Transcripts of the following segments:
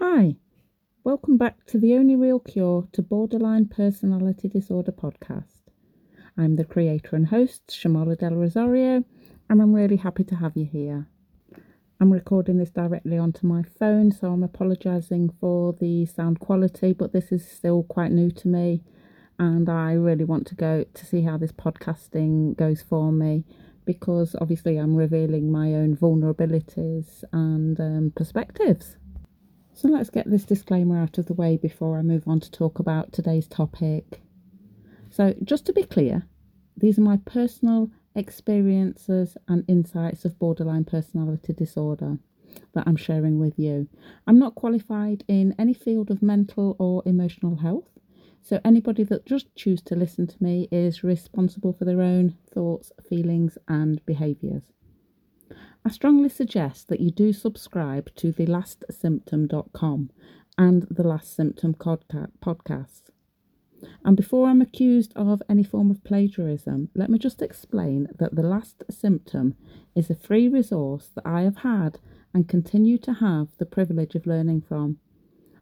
Hi, welcome back to the only real cure to borderline personality disorder podcast. I'm the creator and host, Shamala Del Rosario, and I'm really happy to have you here. I'm recording this directly onto my phone, so I'm apologising for the sound quality, but this is still quite new to me, and I really want to go to see how this podcasting goes for me because obviously I'm revealing my own vulnerabilities and um, perspectives. So let's get this disclaimer out of the way before I move on to talk about today's topic. So, just to be clear, these are my personal experiences and insights of borderline personality disorder that I'm sharing with you. I'm not qualified in any field of mental or emotional health. So, anybody that just choose to listen to me is responsible for their own thoughts, feelings, and behaviours. I strongly suggest that you do subscribe to thelastsymptom.com and the Last Symptom podcast. And before I'm accused of any form of plagiarism, let me just explain that The Last Symptom is a free resource that I have had and continue to have the privilege of learning from.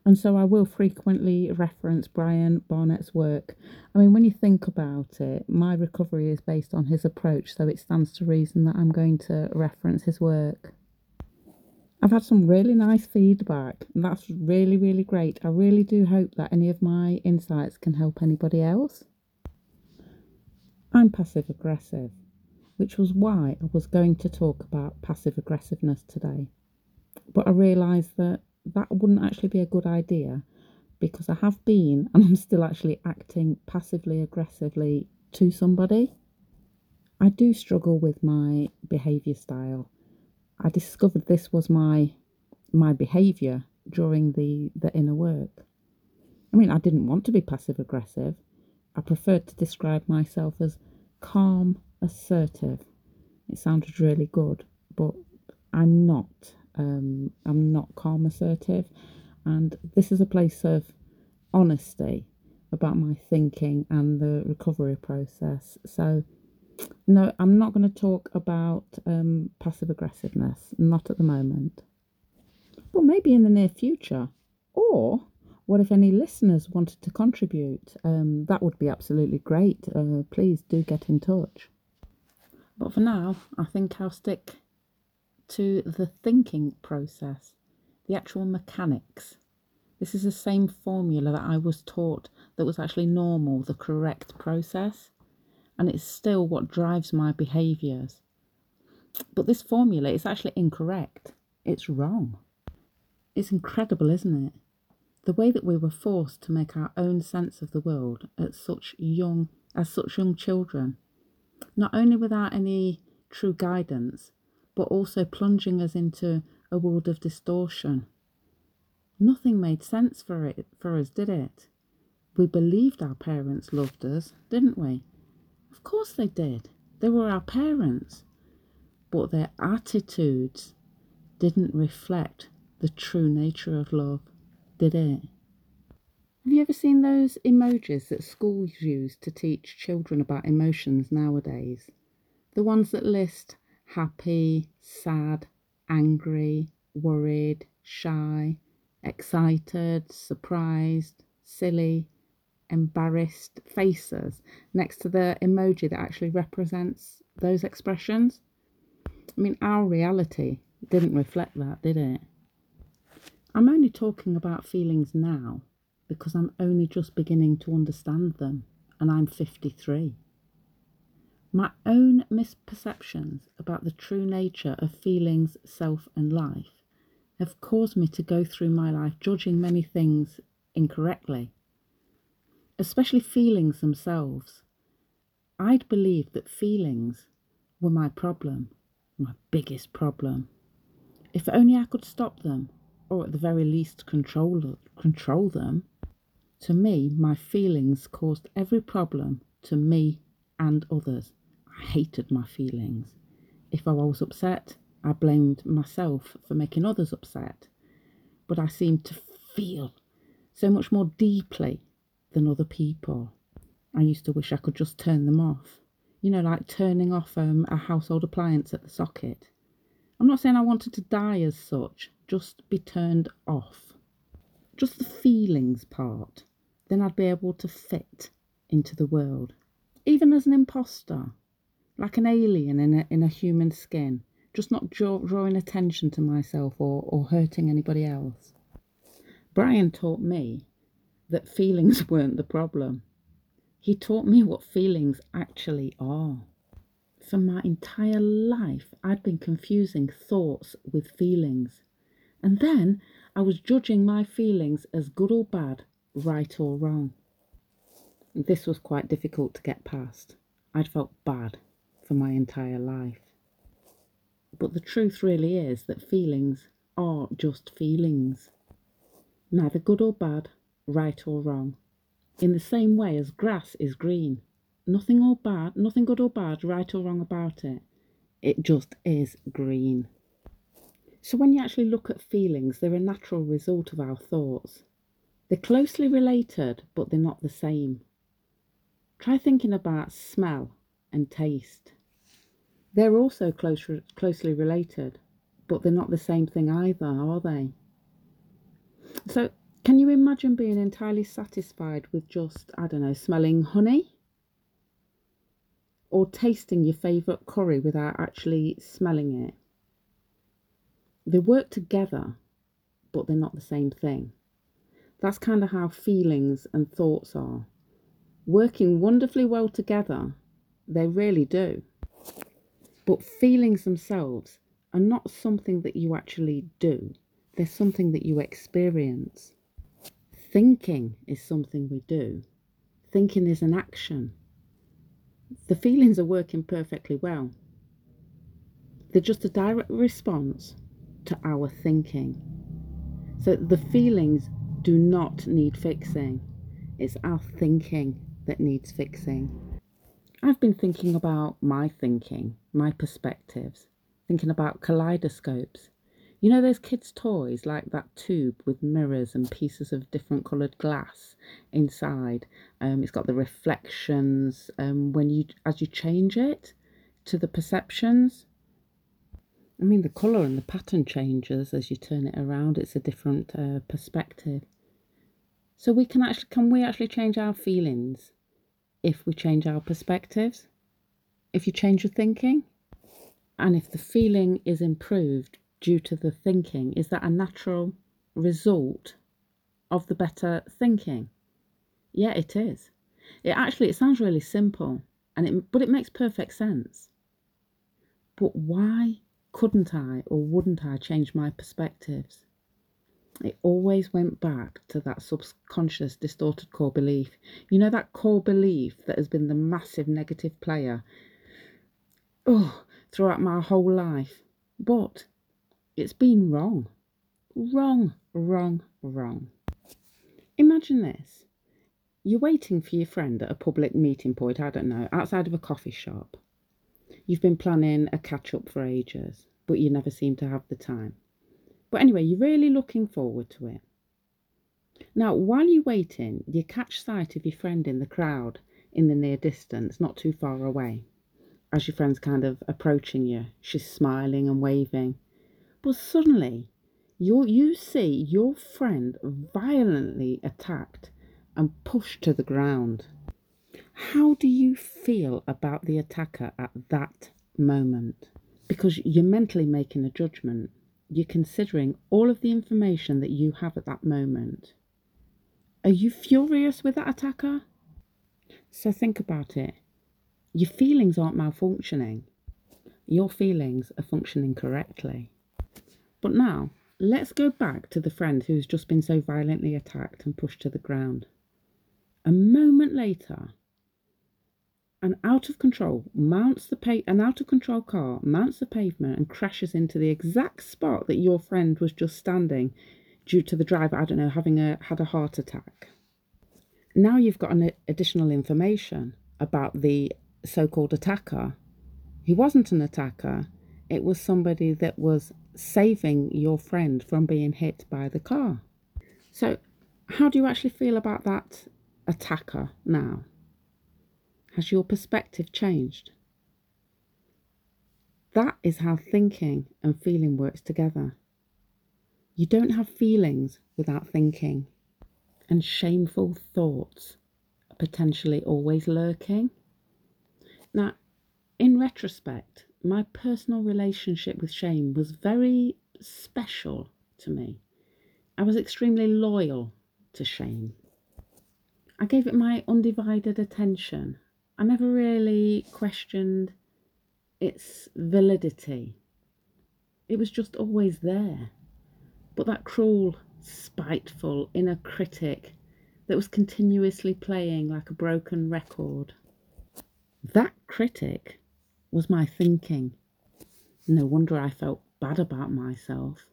And so I will frequently reference Brian Barnett's work. I mean, when you think about it, my recovery is based on his approach, so it stands to reason that I'm going to reference his work. I've had some really nice feedback, and that's really, really great. I really do hope that any of my insights can help anybody else. I'm passive aggressive, which was why I was going to talk about passive aggressiveness today. But I realised that that wouldn't actually be a good idea because I have been and I'm still actually acting passively aggressively to somebody. I do struggle with my behaviour style. I discovered this was my my behaviour during the, the inner work. I mean, I didn't want to be passive aggressive. I preferred to describe myself as calm, assertive. It sounded really good, but I'm not. Um, I'm not calm, assertive, and this is a place of honesty about my thinking and the recovery process. So, no, I'm not going to talk about um, passive aggressiveness, not at the moment. Well, maybe in the near future. Or what if any listeners wanted to contribute? Um, that would be absolutely great. Uh, please do get in touch. But for now, I think I'll stick to the thinking process, the actual mechanics. This is the same formula that I was taught that was actually normal, the correct process, and it's still what drives my behaviours. But this formula is actually incorrect. It's wrong. It's incredible, isn't it? The way that we were forced to make our own sense of the world at such young as such young children, not only without any true guidance, but also plunging us into a world of distortion. Nothing made sense for it for us, did it? We believed our parents loved us, didn't we? Of course they did. They were our parents. But their attitudes didn't reflect the true nature of love, did it? Have you ever seen those emojis that schools use to teach children about emotions nowadays? The ones that list happy, sad, angry, worried, shy, excited, surprised, silly, embarrassed faces next to the emoji that actually represents those expressions. I mean, our reality didn't reflect that, did it? I'm only talking about feelings now because I'm only just beginning to understand them, and I'm 53. My own misperceptions about the true nature of feelings, self, and life have caused me to go through my life judging many things incorrectly, especially feelings themselves. I'd believed that feelings were my problem, my biggest problem. If only I could stop them, or at the very least control, control them. To me, my feelings caused every problem to me and others. I hated my feelings. If I was upset, I blamed myself for making others upset. But I seemed to feel so much more deeply than other people. I used to wish I could just turn them off. You know, like turning off um, a household appliance at the socket. I'm not saying I wanted to die as such, just be turned off. just the feelings part, then I'd be able to fit into the world. Even as an imposter, like an alien in a, in a human skin, just not draw, drawing attention to myself or, or hurting anybody else. Brian taught me that feelings weren't the problem. He taught me what feelings actually are. For my entire life, I'd been confusing thoughts with feelings. And then I was judging my feelings as good or bad, right or wrong. This was quite difficult to get past. I'd felt bad for my entire life. But the truth really is that feelings are just feelings, neither good or bad, right or wrong. In the same way as grass is green, nothing or bad, nothing good or bad, right or wrong about it. It just is green. So when you actually look at feelings, they're a natural result of our thoughts. They're closely related, but they're not the same. Try thinking about smell and taste. They're also close, closely related, but they're not the same thing either, are they? So, can you imagine being entirely satisfied with just, I don't know, smelling honey? Or tasting your favourite curry without actually smelling it? They work together, but they're not the same thing. That's kind of how feelings and thoughts are working wonderfully well together. They really do. But feelings themselves are not something that you actually do, they're something that you experience. Thinking is something we do, thinking is an action. The feelings are working perfectly well. They're just a direct response to our thinking. So the feelings do not need fixing, it's our thinking that needs fixing. I've been thinking about my thinking, my perspectives, thinking about kaleidoscopes. You know those kids' toys like that tube with mirrors and pieces of different coloured glass inside. Um, it's got the reflections um, when you as you change it to the perceptions. I mean the colour and the pattern changes as you turn it around. It's a different uh, perspective. So we can actually can we actually change our feelings if we change our perspectives, if you change your thinking, and if the feeling is improved due to the thinking, is that a natural result of the better thinking? Yeah, it is. It actually it sounds really simple and it but it makes perfect sense. But why couldn't I or wouldn't I change my perspectives? It always went back to that subconscious distorted core belief. You know, that core belief that has been the massive negative player oh, throughout my whole life. But it's been wrong. Wrong, wrong, wrong. Imagine this. You're waiting for your friend at a public meeting point, I don't know, outside of a coffee shop. You've been planning a catch up for ages, but you never seem to have the time. But anyway, you're really looking forward to it. Now, while you're waiting, you catch sight of your friend in the crowd in the near distance, not too far away. As your friend's kind of approaching you, she's smiling and waving. But suddenly, you you see your friend violently attacked and pushed to the ground. How do you feel about the attacker at that moment? Because you're mentally making a judgment you're considering all of the information that you have at that moment. Are you furious with that attacker? So think about it. Your feelings aren't malfunctioning, your feelings are functioning correctly. But now, let's go back to the friend who's just been so violently attacked and pushed to the ground. A moment later, an out of control mounts the pa- an out of control car mounts the pavement and crashes into the exact spot that your friend was just standing due to the driver I don't know having a had a heart attack. Now you've got an additional information about the so-called attacker. He wasn't an attacker. It was somebody that was saving your friend from being hit by the car. So, how do you actually feel about that attacker now? Has your perspective changed? That is how thinking and feeling works together. You don't have feelings without thinking. and shameful thoughts are potentially always lurking. Now, in retrospect, my personal relationship with shame was very special to me. I was extremely loyal to shame. I gave it my undivided attention. I never really questioned its validity. It was just always there. But that cruel, spiteful inner critic that was continuously playing like a broken record, that critic was my thinking. No wonder I felt bad about myself.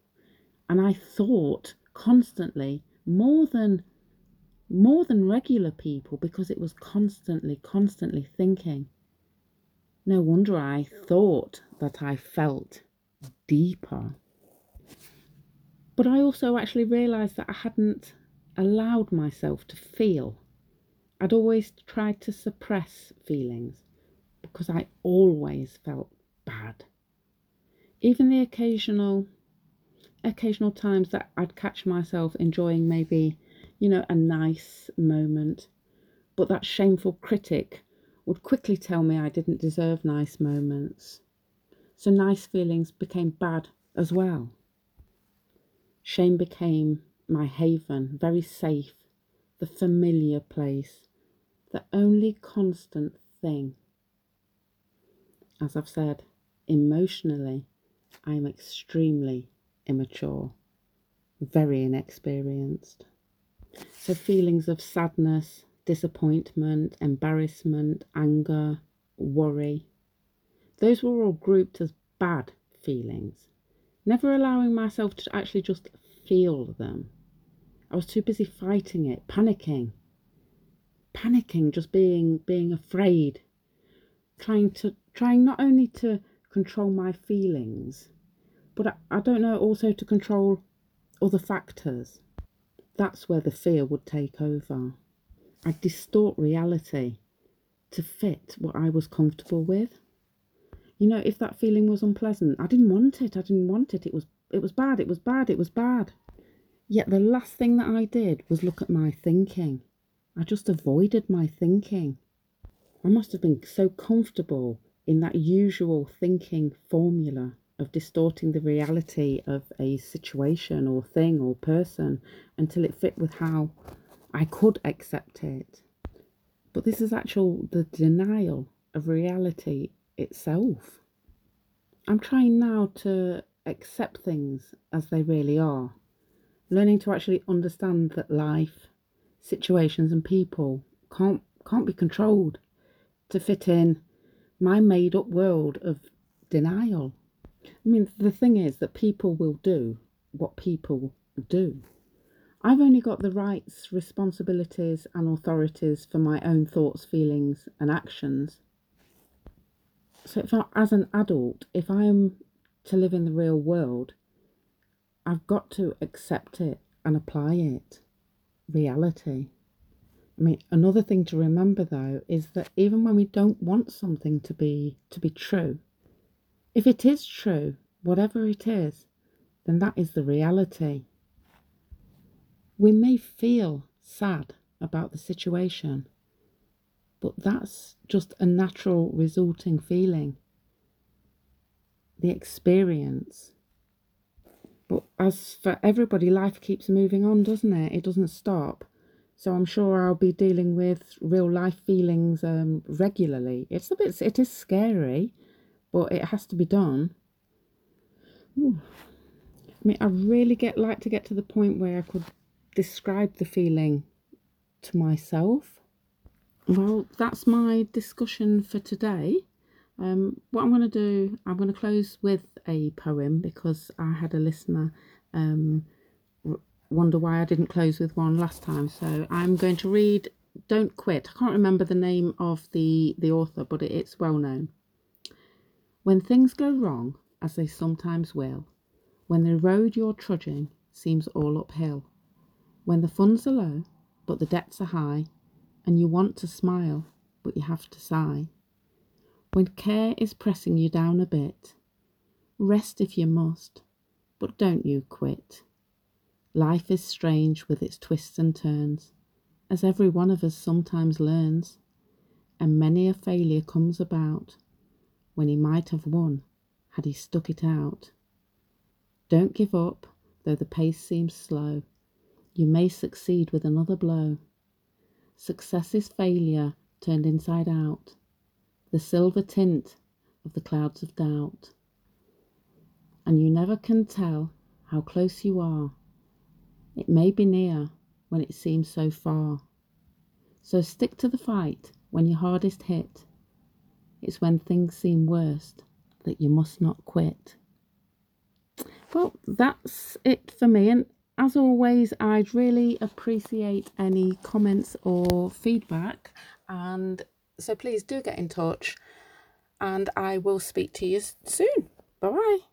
And I thought constantly more than more than regular people because it was constantly, constantly thinking. No wonder I thought that I felt deeper. But I also actually realised that I hadn't allowed myself to feel. I'd always tried to suppress feelings because I always felt bad. Even the occasional occasional times that I'd catch myself enjoying maybe you know, a nice moment. But that shameful critic would quickly tell me I didn't deserve nice moments. So nice feelings became bad as well. Shame became my haven, very safe, the familiar place, the only constant thing. As I've said, emotionally, I am extremely immature, very inexperienced. So, feelings of sadness, disappointment, embarrassment, anger, worry, those were all grouped as bad feelings. Never allowing myself to actually just feel them. I was too busy fighting it, panicking. Panicking, just being being afraid. Trying to trying not only to control my feelings, but I, I don't know also to control other factors that's where the fear would take over. I'd distort reality to fit what I was comfortable with. You know, if that feeling was unpleasant, I didn't want it. I didn't want it. It was it was bad. It was bad. It was bad. Yet the last thing that I did was look at my thinking. I just avoided my thinking. I must have been so comfortable in that usual thinking formula of distorting the reality of a situation or thing or person until it fit with how I could accept it. But this is actual the denial of reality itself. I'm trying now to accept things as they really are, learning to actually understand that life, situations and people can't can't be controlled to fit in my made up world of denial I mean, the thing is that people will do what people do. I've only got the rights, responsibilities, and authorities for my own thoughts, feelings, and actions. So, if I, as an adult, if I am to live in the real world, I've got to accept it and apply it. Reality. I mean, another thing to remember though is that even when we don't want something to be to be true, if it is true, whatever it is, then that is the reality. We may feel sad about the situation, but that's just a natural resulting feeling, the experience. But as for everybody, life keeps moving on, doesn't it? It doesn't stop. So I'm sure I'll be dealing with real life feelings um, regularly. It's a bit, it is scary but it has to be done. Ooh. I mean, I really get like to get to the point where I could describe the feeling to myself. Well, that's my discussion for today. Um, what I'm going to do, I'm going to close with a poem because I had a listener um, wonder why I didn't close with one last time. So I'm going to read Don't Quit. I can't remember the name of the, the author, but it's well known. When things go wrong, as they sometimes will, when the road you're trudging seems all uphill, when the funds are low, but the debts are high, and you want to smile, but you have to sigh, when care is pressing you down a bit, rest if you must, but don't you quit. Life is strange with its twists and turns, as every one of us sometimes learns, and many a failure comes about when he might have won had he stuck it out. Don't give up, though the pace seems slow. You may succeed with another blow. Success is failure turned inside out, the silver tint of the clouds of doubt. And you never can tell how close you are. It may be near when it seems so far. So stick to the fight when you're hardest hit. It's when things seem worst that you must not quit. Well, that's it for me. And as always, I'd really appreciate any comments or feedback. And so please do get in touch. And I will speak to you soon. Bye bye.